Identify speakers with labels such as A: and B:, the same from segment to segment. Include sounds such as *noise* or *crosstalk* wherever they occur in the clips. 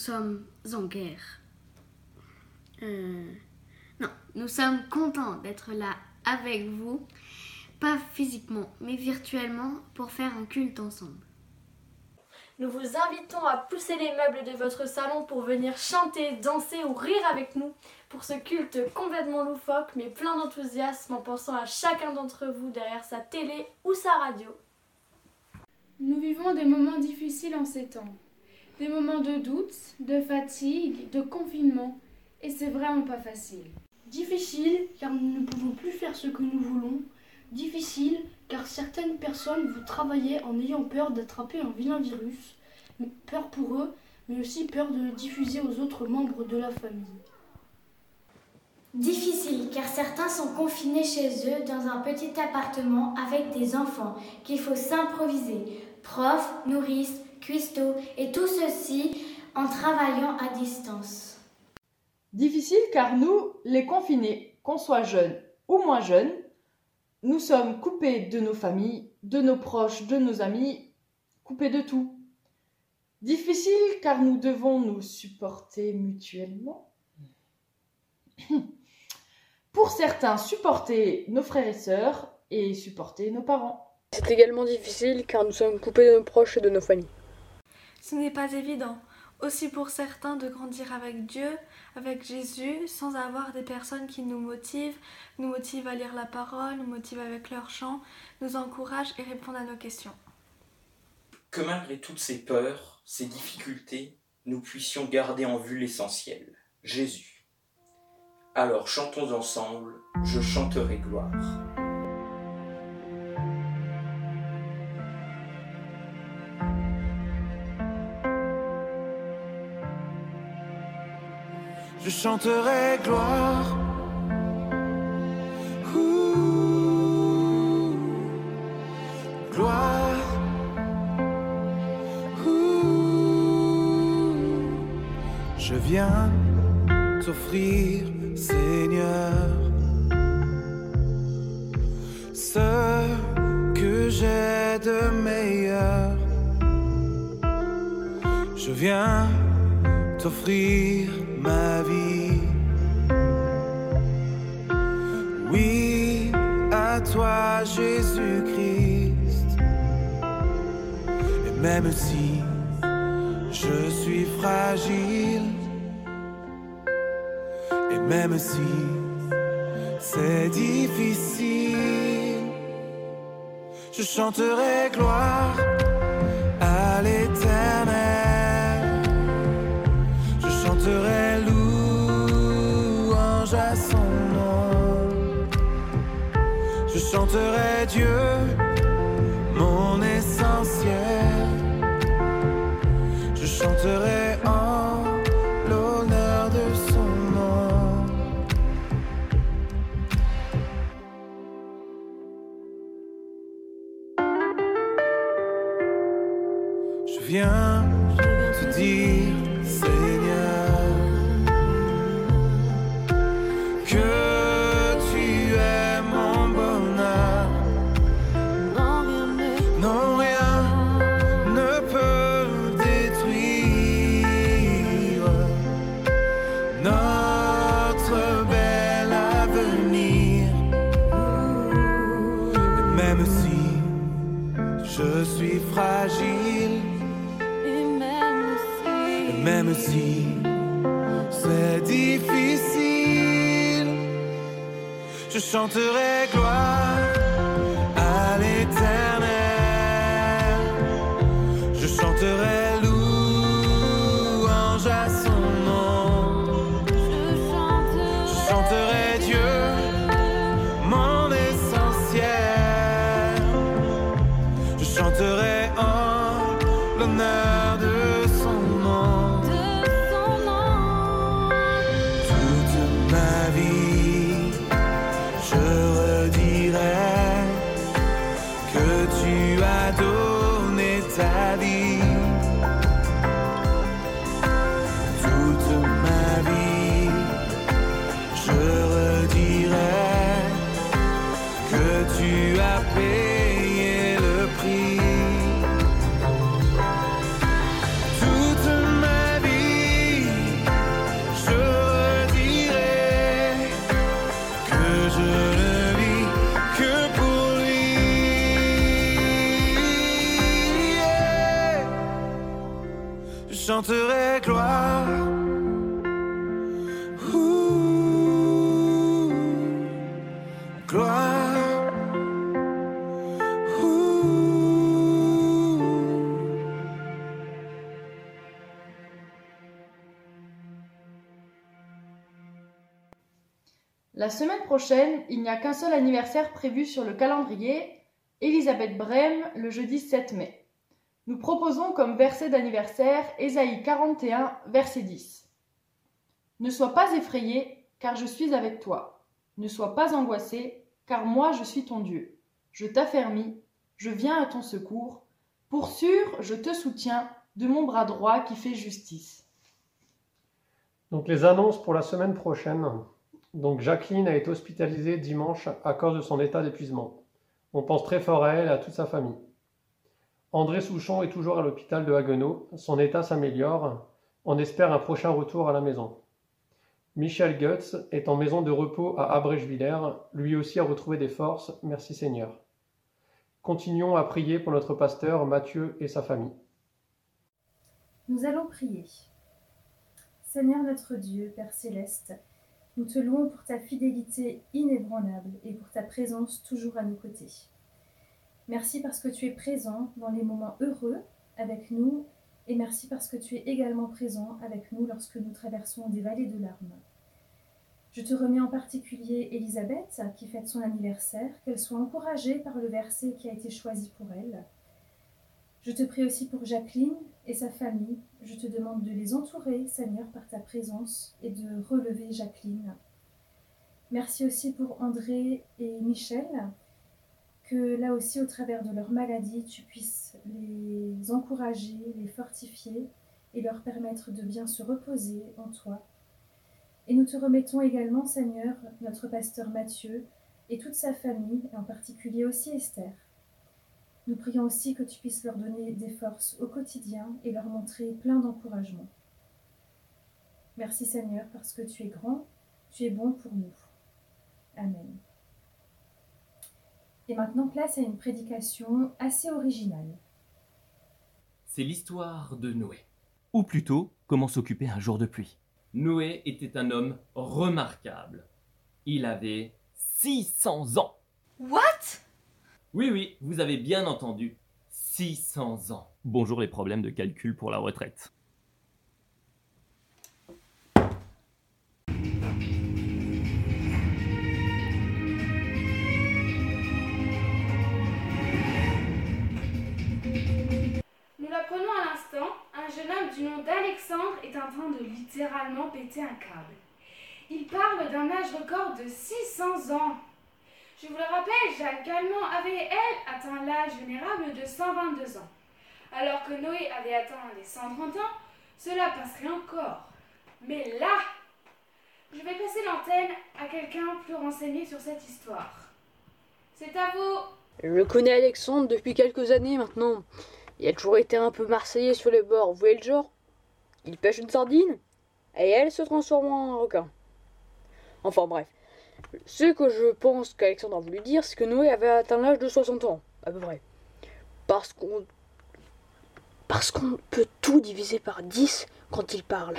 A: sommes en guerre. Euh, non, nous sommes contents d'être là avec vous, pas physiquement, mais virtuellement, pour faire un culte ensemble.
B: Nous vous invitons à pousser les meubles de votre salon pour venir chanter, danser ou rire avec nous pour ce culte complètement loufoque mais plein d'enthousiasme en pensant à chacun d'entre vous derrière sa télé ou sa radio.
C: Nous vivons des moments difficiles en ces temps. Des moments de doute, de fatigue, de confinement. Et c'est vraiment pas facile.
D: Difficile car nous ne pouvons plus faire ce que nous voulons. Difficile car certaines personnes vous travailler en ayant peur d'attraper un vilain virus. Peur pour eux, mais aussi peur de le diffuser aux autres membres de la famille.
E: Difficile car certains sont confinés chez eux dans un petit appartement avec des enfants qu'il faut s'improviser. Profs, nourrices, cuistots et tout ceci en travaillant à distance.
F: Difficile car nous, les confinés, qu'on soit jeunes ou moins jeunes, nous sommes coupés de nos familles, de nos proches, de nos amis, coupés de tout. Difficile car nous devons nous supporter mutuellement. *clears throat* Pour certains, supporter nos frères et sœurs et supporter nos parents.
G: C'est également difficile car nous sommes coupés de nos proches et de nos familles.
H: Ce n'est pas évident aussi pour certains de grandir avec Dieu, avec Jésus, sans avoir des personnes qui nous motivent, nous motivent à lire la parole, nous motivent avec leur chant, nous encouragent et répondent à nos questions.
I: Que malgré toutes ces peurs, ces difficultés, nous puissions garder en vue l'essentiel, Jésus. Alors chantons ensemble, je chanterai gloire.
J: Je chanterai gloire. gloire. je viens t'offrir, Seigneur, ce que j'ai de meilleur. Je viens t'offrir ma vie. Oui, à toi Jésus-Christ. Et même si je suis fragile, et même si c'est difficile, je chanterai gloire à l'éternel chanterai chanterai Dieu, mon essentiel. Je chanterai chanterai gloire ta vie.
F: Prochaine, il n'y a qu'un seul anniversaire prévu sur le calendrier, Elisabeth Brem, le jeudi 7 mai. Nous proposons comme verset d'anniversaire Ésaïe 41, verset 10. Ne sois pas effrayé, car je suis avec toi. Ne sois pas angoissé, car moi je suis ton Dieu. Je t'affermis, je viens à ton secours. Pour sûr, je te soutiens de mon bras droit qui fait justice.
K: Donc les annonces pour la semaine prochaine. Donc Jacqueline a été hospitalisée dimanche à cause de son état d'épuisement. On pense très fort à elle et à toute sa famille. André Souchon est toujours à l'hôpital de Haguenau. Son état s'améliore. On espère un prochain retour à la maison. Michel Goetz est en maison de repos à Abrège-Villers. Lui aussi a retrouvé des forces. Merci Seigneur. Continuons à prier pour notre pasteur Mathieu et sa famille.
L: Nous allons prier. Seigneur notre Dieu, Père céleste, nous te louons pour ta fidélité inébranlable et pour ta présence toujours à nos côtés. Merci parce que tu es présent dans les moments heureux avec nous et merci parce que tu es également présent avec nous lorsque nous traversons des vallées de larmes. Je te remets en particulier Elisabeth qui fête son anniversaire, qu'elle soit encouragée par le verset qui a été choisi pour elle. Je te prie aussi pour Jacqueline et sa famille. Je te demande de les entourer, Seigneur, par ta présence et de relever Jacqueline. Merci aussi pour André et Michel, que là aussi, au travers de leur maladie, tu puisses les encourager, les fortifier et leur permettre de bien se reposer en toi. Et nous te remettons également, Seigneur, notre pasteur Mathieu et toute sa famille, et en particulier aussi Esther. Nous prions aussi que tu puisses leur donner des forces au quotidien et leur montrer plein d'encouragement. Merci Seigneur parce que tu es grand, tu es bon pour nous. Amen. Et maintenant, place à une prédication assez originale.
M: C'est l'histoire de Noé. Ou plutôt, comment s'occuper un jour de pluie. Noé était un homme remarquable. Il avait 600 ans.
H: What?
M: Oui, oui, vous avez bien entendu. 600 ans. Bonjour les problèmes de calcul pour la retraite.
C: Nous l'apprenons à l'instant, un jeune homme du nom d'Alexandre est en train de littéralement péter un câble. Il parle d'un âge record de 600 ans. Je vous le rappelle, Jeanne avait, elle, atteint l'âge vénérable de 122 ans. Alors que Noé avait atteint les 130 ans, cela passerait encore. Mais là, je vais passer l'antenne à quelqu'un plus renseigné sur cette histoire. C'est à vous.
G: Je connais Alexandre depuis quelques années maintenant. Il a toujours été un peu marseillais sur les bords, vous voyez le genre? Il pêche une sardine et elle se transforme en requin. Enfin bref. Ce que je pense qu'Alexandre a voulu dire, c'est que Noé avait atteint l'âge de 60 ans, à peu près. Parce qu'on. Parce qu'on peut tout diviser par 10 quand il parle.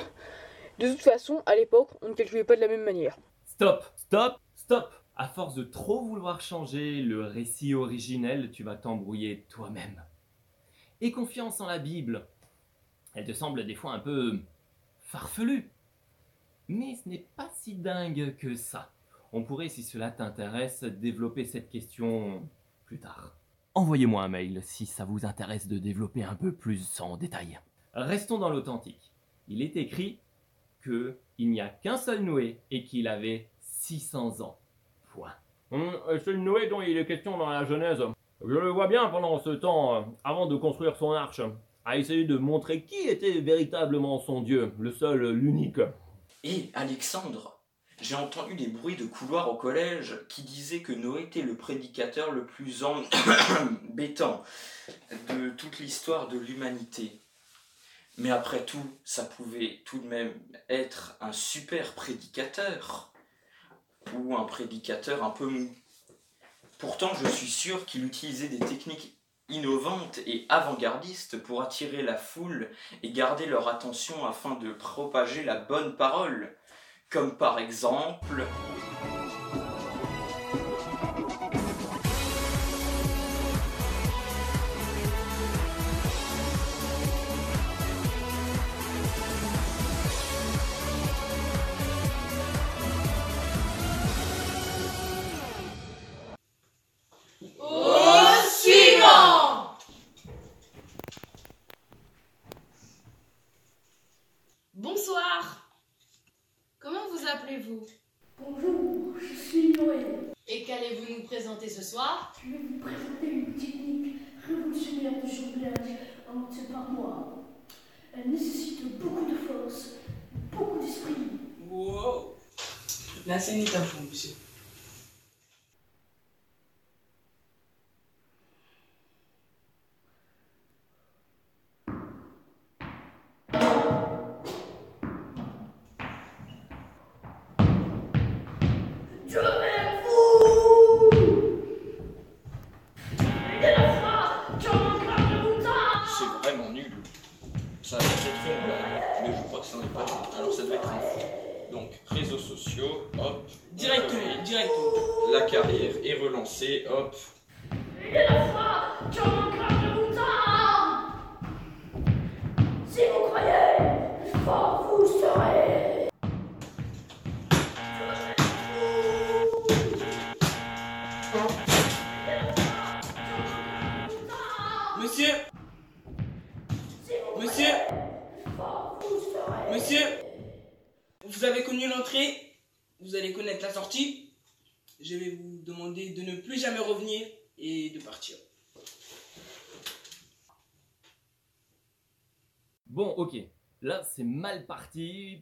G: De toute façon, à l'époque, on ne calculait pas de la même manière.
M: Stop, stop, stop À force de trop vouloir changer le récit originel, tu vas t'embrouiller toi-même. Aie confiance en la Bible. Elle te semble des fois un peu farfelue. Mais ce n'est pas si dingue que ça. On pourrait, si cela t'intéresse, développer cette question plus tard. Envoyez-moi un mail si ça vous intéresse de développer un peu plus en détail. Restons dans l'authentique. Il est écrit que il n'y a qu'un seul Noé et qu'il avait 600 ans. Point.
N: Hum, C'est le Noé dont il est question dans la Genèse. Je le vois bien pendant ce temps, euh, avant de construire son arche, à essayer de montrer qui était véritablement son Dieu, le seul, l'unique.
I: Et Alexandre, j'ai entendu des bruits de couloir au collège qui disaient que Noé était le prédicateur le plus embêtant *coughs* de toute l'histoire de l'humanité. Mais après tout, ça pouvait tout de même être un super prédicateur. ou un prédicateur un peu mou. Pourtant, je suis sûr qu'il utilisait des techniques innovantes et avant-gardistes pour attirer la foule et garder leur attention afin de propager la bonne parole, comme par exemple...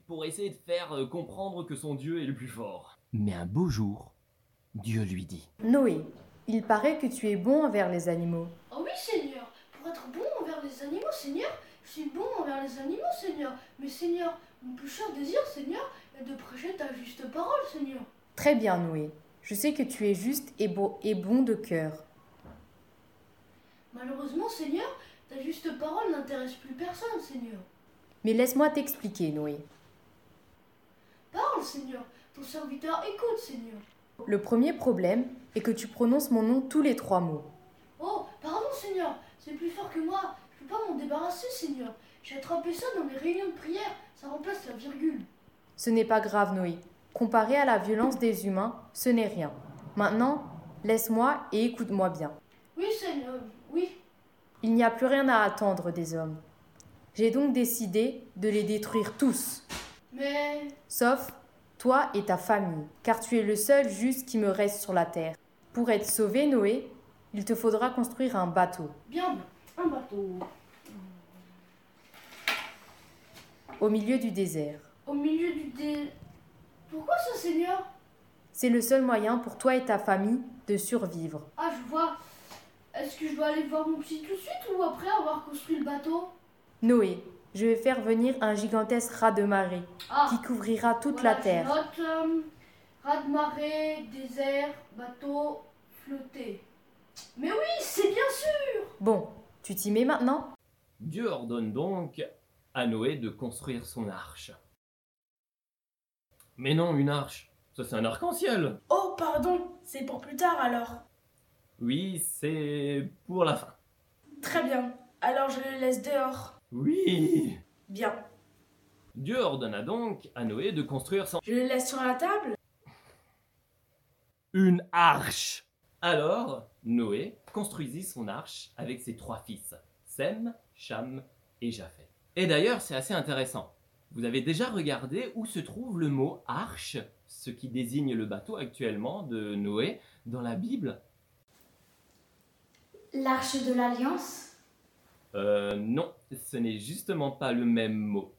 M: pour essayer de faire euh, comprendre que son Dieu est le plus fort. Mais un beau jour, Dieu lui dit.
O: Noé, il paraît que tu es bon envers les animaux.
D: Oh oui, Seigneur. Pour être bon envers les animaux, Seigneur, je suis bon envers les animaux, Seigneur. Mais Seigneur, mon plus cher désir, Seigneur, est de prêcher ta juste parole, Seigneur.
O: Très bien, Noé. Je sais que tu es juste et, beau, et bon de cœur.
D: Malheureusement, Seigneur, ta juste parole n'intéresse plus personne, Seigneur.
O: Mais laisse-moi t'expliquer, Noé.
D: Parle, Seigneur. Ton serviteur écoute, Seigneur.
O: Le premier problème est que tu prononces mon nom tous les trois mots.
D: Oh, pardon, Seigneur. C'est plus fort que moi. Je peux pas m'en débarrasser, Seigneur. J'ai attrapé ça dans les réunions de prière. Ça remplace la virgule.
O: Ce n'est pas grave, Noé. Comparé à la violence des humains, ce n'est rien. Maintenant, laisse-moi et écoute-moi bien.
D: Oui, Seigneur. Oui.
O: Il n'y a plus rien à attendre des hommes. J'ai donc décidé de les détruire tous,
D: Mais.
O: sauf toi et ta famille, car tu es le seul juste qui me reste sur la terre. Pour être sauvé, Noé, il te faudra construire un bateau.
D: Bien, un bateau.
O: au milieu du désert.
D: Au milieu du dé. Pourquoi ça, Seigneur?
O: C'est le seul moyen pour toi et ta famille de survivre.
D: Ah, je vois. Est-ce que je dois aller voir mon psy tout de suite ou après avoir construit le bateau?
O: Noé, je vais faire venir un gigantesque rat de marée
D: Ah.
O: qui couvrira toute
D: Voilà,
O: la
D: je
O: terre.
D: Note, euh, de marée, désert, bateau, flotter. Mais oui, c'est bien sûr
O: Bon, tu t'y mets maintenant?
M: Dieu ordonne donc à Noé de construire son arche. Mais non, une arche, ça c'est un arc-en-ciel.
C: Oh, pardon, c'est pour plus tard alors.
M: Oui, c'est pour la fin.
C: Très bien, alors je le laisse dehors.
M: Oui.
C: Bien.
M: Dieu ordonna donc à Noé de construire son...
C: Je le laisse sur la table?
M: Une arche Alors, Noé construisit son arche avec ses trois fils, Sem, Cham et Japheth. Et d'ailleurs, c'est assez intéressant. Vous avez déjà regardé où se trouve le mot arche, ce qui désigne le bateau actuellement de Noé dans la Bible?
E: L'arche de l'Alliance?
M: Euh, non, ce n'est justement pas le même mot.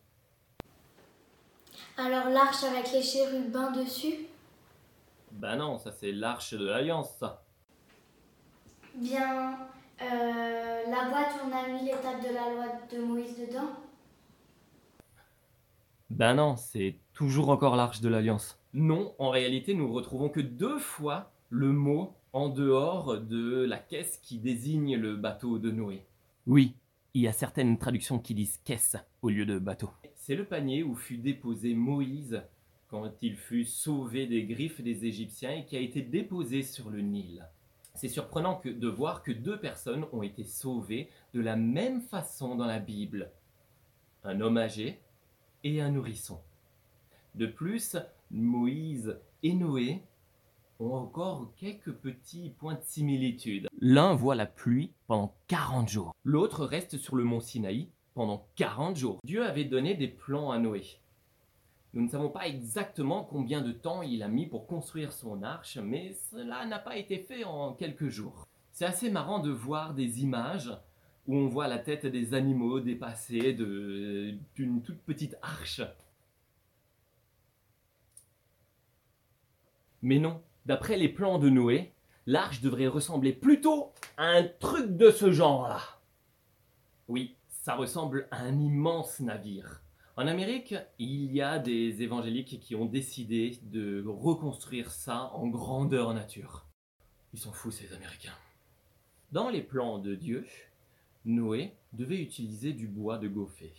E: Alors l'arche avec les chérubins dessus?
M: Bah non, ça c'est l'arche de l'Alliance, ça.
E: Bien, euh, la boîte où on a mis l'étape de la loi de Moïse dedans?
M: Ben non, c'est toujours encore l'arche de l'Alliance. Non, en réalité, nous retrouvons que deux fois le mot en dehors de la caisse qui désigne le bateau de Noé. Oui, il y a certaines traductions qui disent caisse au lieu de bateau. C'est le panier où fut déposé Moïse quand il fut sauvé des griffes des Égyptiens et qui a été déposé sur le Nil. C'est surprenant que- de voir que deux personnes ont été sauvées de la même façon dans la Bible. Un homme âgé et un nourrisson. De plus, Moïse et Noé ont encore quelques petits points de similitude. L'un voit la pluie pendant 40 jours. L'autre reste sur le mont Sinaï pendant 40 jours. Dieu avait donné des plans à Noé. Nous ne savons pas exactement combien de temps il a mis pour construire son arche, mais cela n'a pas été fait en quelques jours. C'est assez marrant de voir des images où on voit la tête des animaux dépassée d'une toute petite arche. Mais non, d'après les plans de Noé, l'arche devrait ressembler plutôt à un truc de ce genre-là. Oui, ça ressemble à un immense navire. En Amérique, il y a des évangéliques qui ont décidé de reconstruire ça en grandeur nature. Ils sont fous ces Américains. Dans les plans de Dieu, Noé devait utiliser du bois de gopher.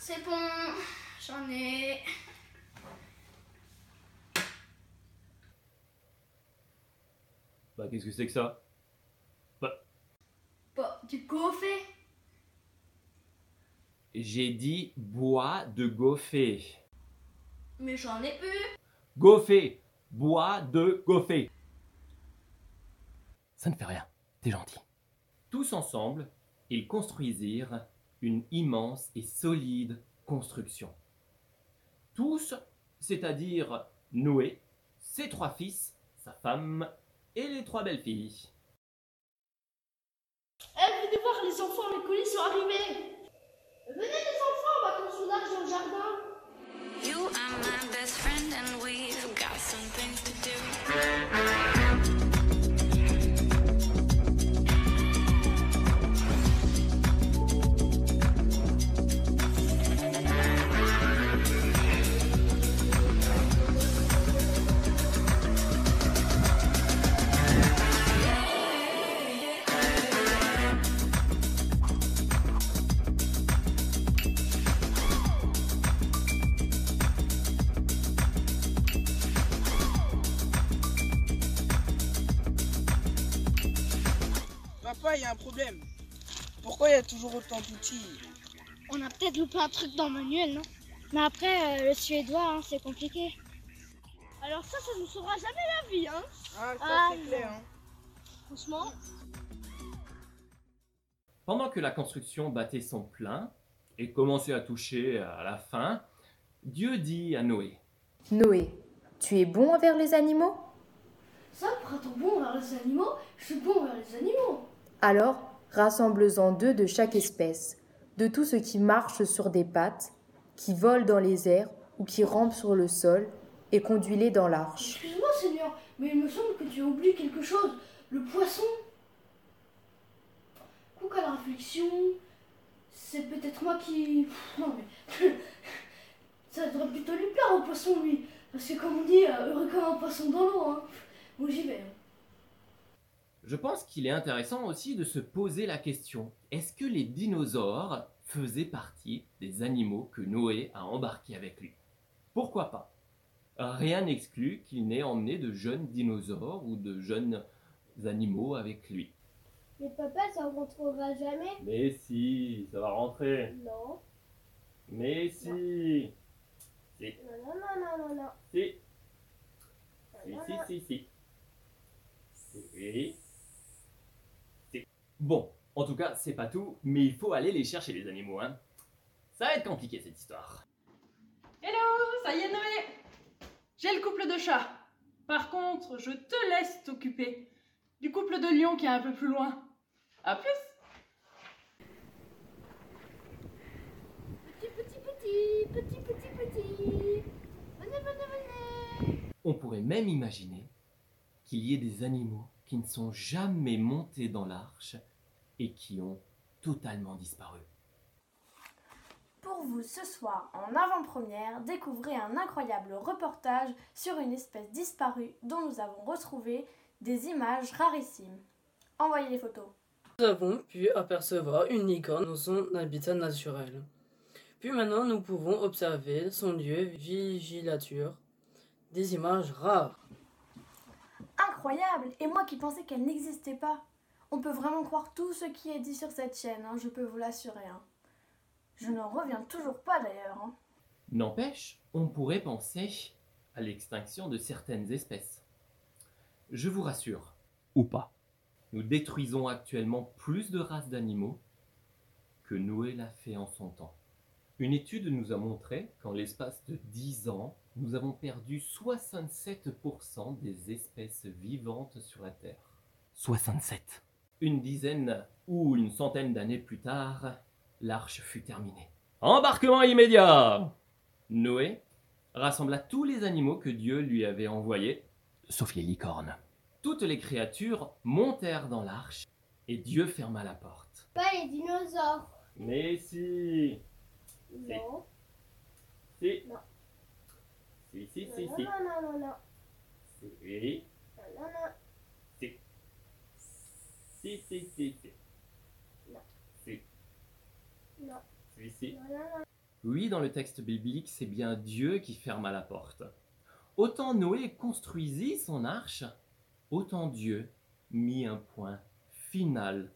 A: C'est bon, j'en ai.
M: Bah qu'est-ce que c'est que ça? Bah,
A: Bah, du
M: j'ai dit bois de gopher.
A: Mais j'en ai eu.
M: Gopher Bois de gopher Ça ne fait rien, t'es gentil. Tous ensemble, ils construisirent une immense et solide construction. Tous, c'est-à-dire Noé, ses trois fils, sa femme et les trois belles filles.
D: Eh, venez voir, les enfants, les colis sont arrivés Venez les enfants, on va construire son dans le jardin
P: You are my best friend and we've got some things to do.
Q: Il y a un problème. Pourquoi il y a toujours autant d'outils
R: On a peut-être loupé un truc dans le manuel, non? Mais après, euh, le suédois, hein, c'est compliqué.
D: Alors ça, ça nous sauvera jamais la vie, hein
Q: Ah, ça
R: Ah,
Q: c'est clair. hein.
R: Franchement,
M: Pendant que la construction battait son plein et commençait à toucher à la fin, Dieu dit à Noé
O: Noé, tu es bon envers les animaux?
D: Ça, pour être bon envers les animaux, je suis bon envers les animaux
O: Alors, rassemble-en deux de chaque espèce, de tout ce qui marche sur des pattes, qui vole dans les airs ou qui rampe sur le sol, et conduis-les dans l'arche.
D: Excuse-moi, Seigneur, mais il me semble que tu as oublié quelque chose. Le poisson. Coucou à la réflexion. C'est peut-être moi qui. Non, mais. *laughs* Ça devrait plutôt lui plaire au poisson, lui. Parce que, comme on dit, euh, heureux comme un poisson dans l'eau, hein. Moi, j'y vais.
M: Je pense qu'il est intéressant aussi de se poser la question est-ce que les dinosaures faisaient partie des animaux que Noé a embarqués avec lui? Pourquoi pas? Rien n'exclut qu'il n'ait emmené de jeunes dinosaures ou de jeunes animaux avec lui.
R: mais papa, ça rentrera jamais?
M: Mais si, ça va rentrer.
R: Non.
M: Mais si. Si,
R: Non, non, non, non, non, non.
M: si. Si,
R: Non,
M: si,
R: non.
M: si, si. Si. Si. Bon, en tout cas, c'est pas tout, mais il faut aller les chercher les animaux, hein. Ça va être compliqué cette histoire.
S: Hello, ça y est Noé J'ai le couple de chats. Par contre, je te laisse t'occuper du couple de lions qui est un peu plus loin. À plus
R: Petit, petit, petit, petit, petit, petit. Venez, venez, venez.
M: On pourrait même imaginer qu'il y ait des animaux qui ne sont jamais montés dans l'arche et qui ont totalement disparu.
R: Pour
B: vous, ce soir, en avant-première, découvrez un incroyable reportage sur une espèce disparue dont nous avons retrouvé des images rarissimes. Envoyez les photos.
T: Nous avons pu apercevoir une licorne dans son habitat naturel. Puis maintenant, nous pouvons observer son lieu vigilature, des images rares.
B: Incroyable Et moi qui pensais qu'elle n'existait pas. On peut vraiment croire tout ce qui est dit sur cette chaîne, hein, je peux vous l'assurer. hein. Je n'en reviens toujours pas d'ailleurs. hein.
M: N'empêche, on pourrait penser à l'extinction de certaines espèces. Je vous rassure, ou pas, nous détruisons actuellement plus de races d'animaux que Noé l'a fait en son temps. Une étude nous a montré qu'en l'espace de 10 ans, nous avons perdu 67% des espèces vivantes sur la Terre. 67. Une dizaine ou une centaine d'années plus tard, l'arche fut terminée. Embarquement immédiat Noé rassembla tous les animaux que Dieu lui avait envoyés, sauf les licornes. Toutes les créatures montèrent dans l'arche et Dieu ferma la porte.
R: Pas les dinosaures.
M: Mais si
R: Non.
M: Si
R: Non.
M: Si, si, si,
R: non,
M: si.
R: non, non, non, non.
M: Si.
R: Non, non, non.
M: Si. Si, si, si, si.
R: Non.
M: Si.
R: Non.
M: Si, si.
R: Non, non, non.
M: Oui, dans le texte biblique, c'est bien Dieu qui ferma la porte. Autant Noé construisit son arche, autant Dieu mit un point final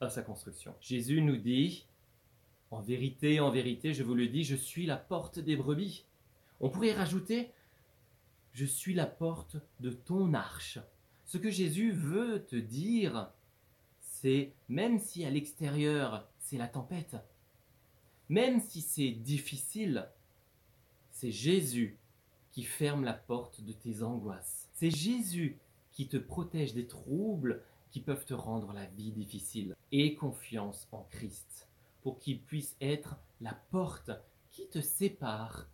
M: à sa construction. Jésus nous dit, en vérité, en vérité, je vous le dis, je suis la porte des brebis. On pourrait rajouter, je suis la porte de ton arche. Ce que Jésus veut te dire, c'est même si à l'extérieur c'est la tempête, même si c'est difficile, c'est Jésus qui ferme la porte de tes angoisses. C'est Jésus qui te protège des troubles qui peuvent te rendre la vie difficile. Aie confiance en Christ pour qu'il puisse être la porte qui te sépare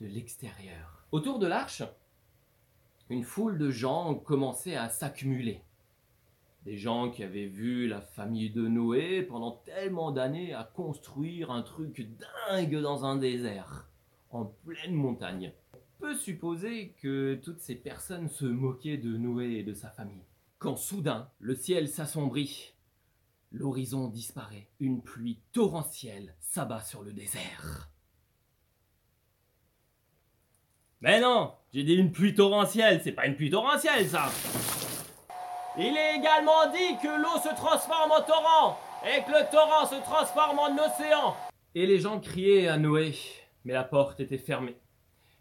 M: de l'extérieur. Autour de l'arche, une foule de gens commençait à s'accumuler. Des gens qui avaient vu la famille de Noé pendant tellement d'années à construire un truc dingue dans un désert, en pleine montagne. On peut supposer que toutes ces personnes se moquaient de Noé et de sa famille. Quand soudain, le ciel s'assombrit, l'horizon disparaît, une pluie torrentielle s'abat sur le désert. Mais non, j'ai dit une pluie torrentielle, c'est pas une pluie torrentielle ça il est également dit que l'eau se transforme en torrent et que le torrent se transforme en océan. Et les gens criaient à Noé, mais la porte était fermée.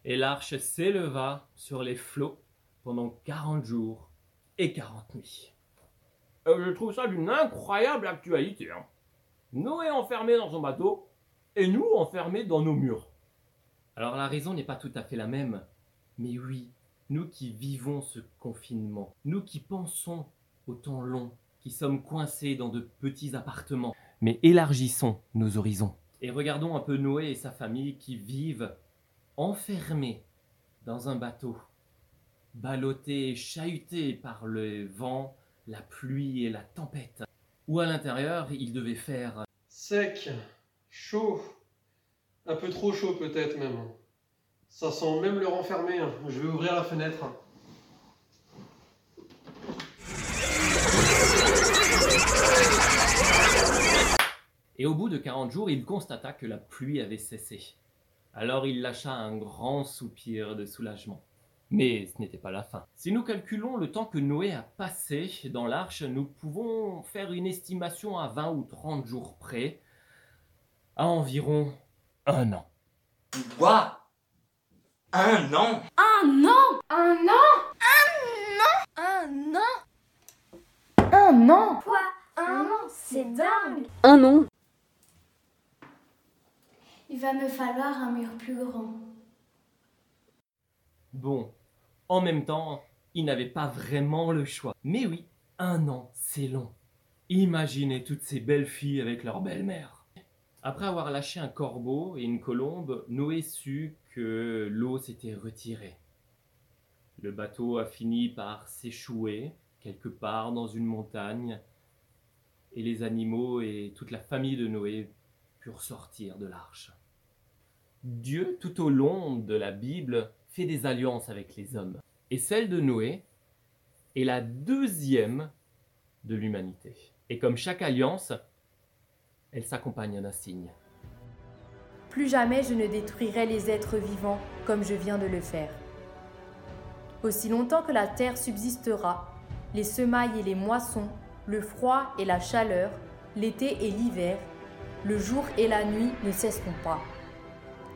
M: Et l'arche s'éleva sur les flots pendant 40 jours et 40 nuits. Euh, je trouve ça d'une incroyable actualité. hein. Noé enfermé dans son bateau et nous enfermés dans nos murs. Alors la raison n'est pas tout à fait la même, mais oui, nous qui vivons ce confinement, nous qui pensons au temps long, qui sommes coincés dans de petits appartements, mais élargissons nos horizons. Et regardons un peu Noé et sa famille qui vivent enfermés dans un bateau, ballottés chahutés par le vent, la pluie et la tempête. Ou à l'intérieur, ils devaient faire
K: Sec, chaud, un peu trop chaud peut-être même. Ça sent même le renfermer. hein. Je vais ouvrir la fenêtre.
M: Et au bout de 40 jours, il constata que la pluie avait cessé. Alors il lâcha un grand soupir de soulagement. Mais ce n'était pas la fin. Si nous calculons le temps que Noé a passé dans l'arche, nous pouvons faire une estimation à 20 ou 30 jours près, à environ un an.
I: Quoi? Un an?
C: Un an? Un an?
B: Un an?
E: Un an?
B: Quoi? Un an? C'est dingue.
G: Un an.
E: Il va me falloir un mur plus grand.
M: Bon, en même temps, il n'avait pas vraiment le choix. Mais oui, un an, c'est long. Imaginez toutes ces belles filles avec leur belle-mère. Après avoir lâché un corbeau et une colombe, Noé sut que l'eau s'était retirée. Le bateau a fini par s'échouer quelque part dans une montagne, et les animaux et toute la famille de Noé purent sortir de l'arche. Dieu, tout au long de la Bible, fait des alliances avec les hommes. Et celle de Noé est la deuxième de l'humanité. Et comme chaque alliance, elle s'accompagne d'un signe.
O: Plus jamais je ne détruirai les êtres vivants comme je viens de le faire. Aussi longtemps que la terre subsistera, les semailles et les moissons, le froid et la chaleur, l'été et l'hiver, le jour et la nuit ne cesseront pas.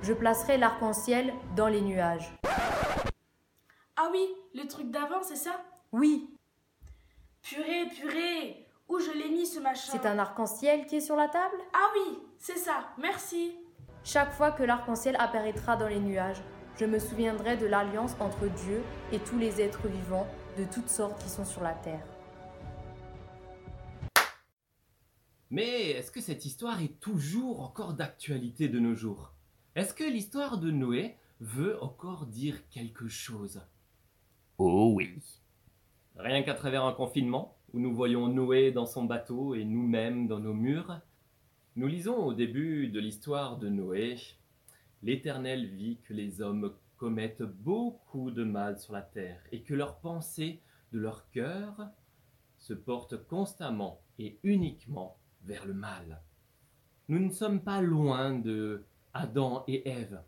O: Je placerai l'arc-en-ciel dans les nuages.
B: Ah oui, le truc d'avant, c'est ça?
O: Oui,
B: Purée, purée Où je l'ai mis ce machin
O: c'est un arc-en-ciel qui est sur la table
B: Ah oui, c'est ça, merci
O: Chaque fois que l'arc-en-ciel apparaîtra dans les nuages, je me souviendrai de l'alliance entre Dieu et tous les êtres vivants de toutes sortes qui sont sur la terre.
M: Mais est-ce que cette histoire est toujours encore d'actualité de nos jours? Est-ce que l'histoire de Noé veut encore dire quelque chose? Oh oui. Rien qu'à travers un confinement, où nous voyons Noé dans son bateau et nous-mêmes dans nos murs, nous lisons au début de l'histoire de Noé, l'Éternel vit que les hommes commettent beaucoup de mal sur la terre et que leurs pensées de leur cœur se portent constamment et uniquement vers le mal. Nous ne sommes pas loin de Adam et Ève,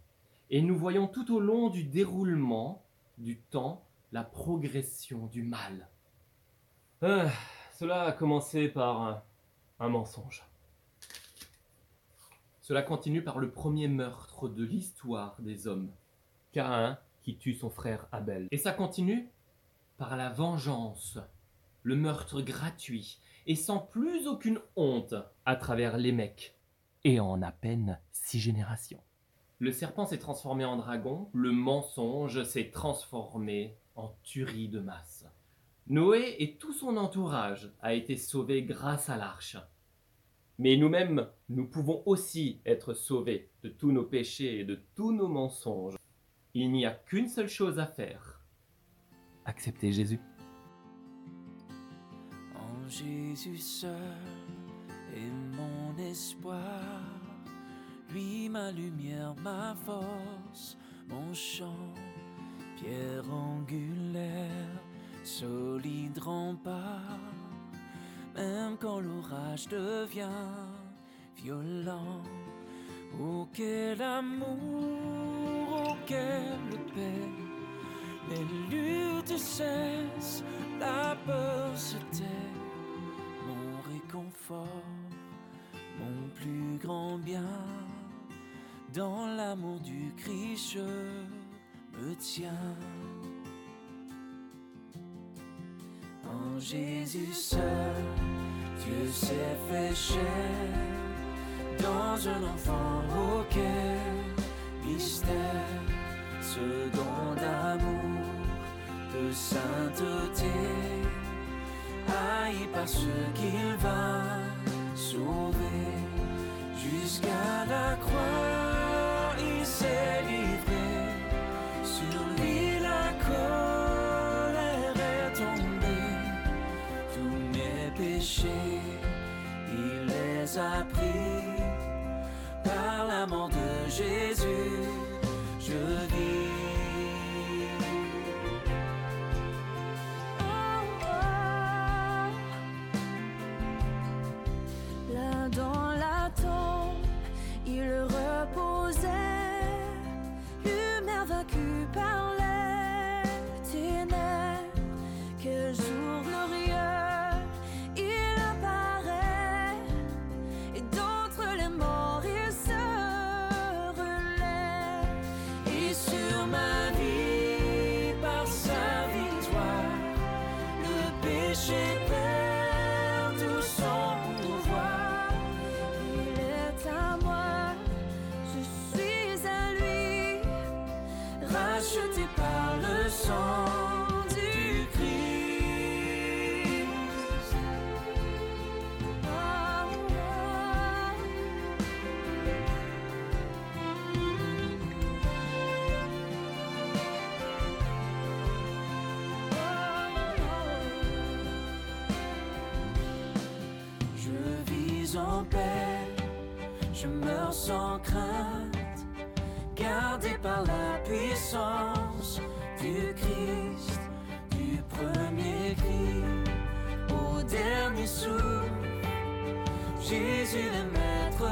M: et nous voyons tout au long du déroulement du temps la progression du mal. Ah, cela a commencé par un, mensonge. Cela continue par le premier meurtre de l'histoire des hommes, Caïn qui tue son frère Abel. Et ça continue par la vengeance, le meurtre gratuit et sans plus aucune honte à travers les mecs, et en à peine six générations. Le serpent s'est transformé en dragon, le mensonge s'est transformé en tuerie de masse. Noé et tout son entourage a été sauvés grâce à l'arche. Mais nous-mêmes, nous pouvons aussi être sauvés de tous nos péchés et de tous nos mensonges. Il n'y a qu'une seule chose à faire. Accepter Jésus.
J: En Jésus seul est mon espoir, lui ma lumière, ma force, mon chant, pierre angulaire, solide rempart, même quand l'orage devient violent. Oh quel amour, oh quelle paix, les luttes cessent, la peur se tait, mon réconfort, mon plus grand bien, dans l'amour du Christ je me tiens. Jésus seul, Dieu s'est fait chair, dans un enfant auquel mystère, ce don d'amour de sainteté, haï par ceux qu'il va sauver. Jusqu'à la croix, il s'est livré. Sur lui, la colère il les a pris. Par la mort de Jésus, je vis.
P: sans peine, je
J: meurs sans crainte, gardé par la puissance du Christ, du premier cri au dernier souffle. Jésus le maître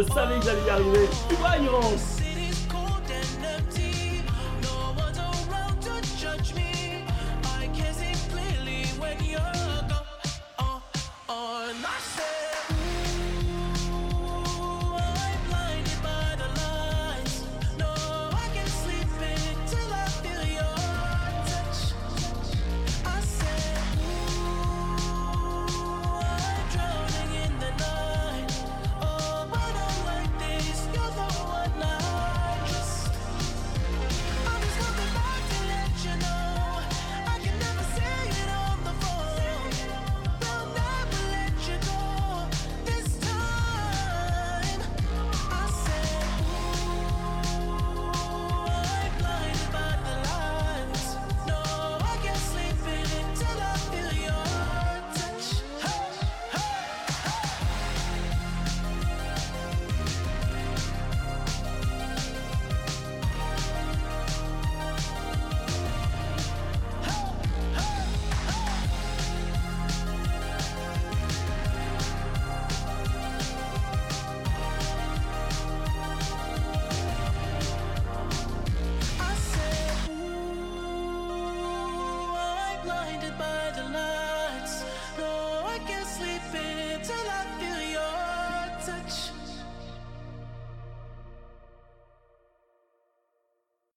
J: Je
N: savais que j'allais y arriver.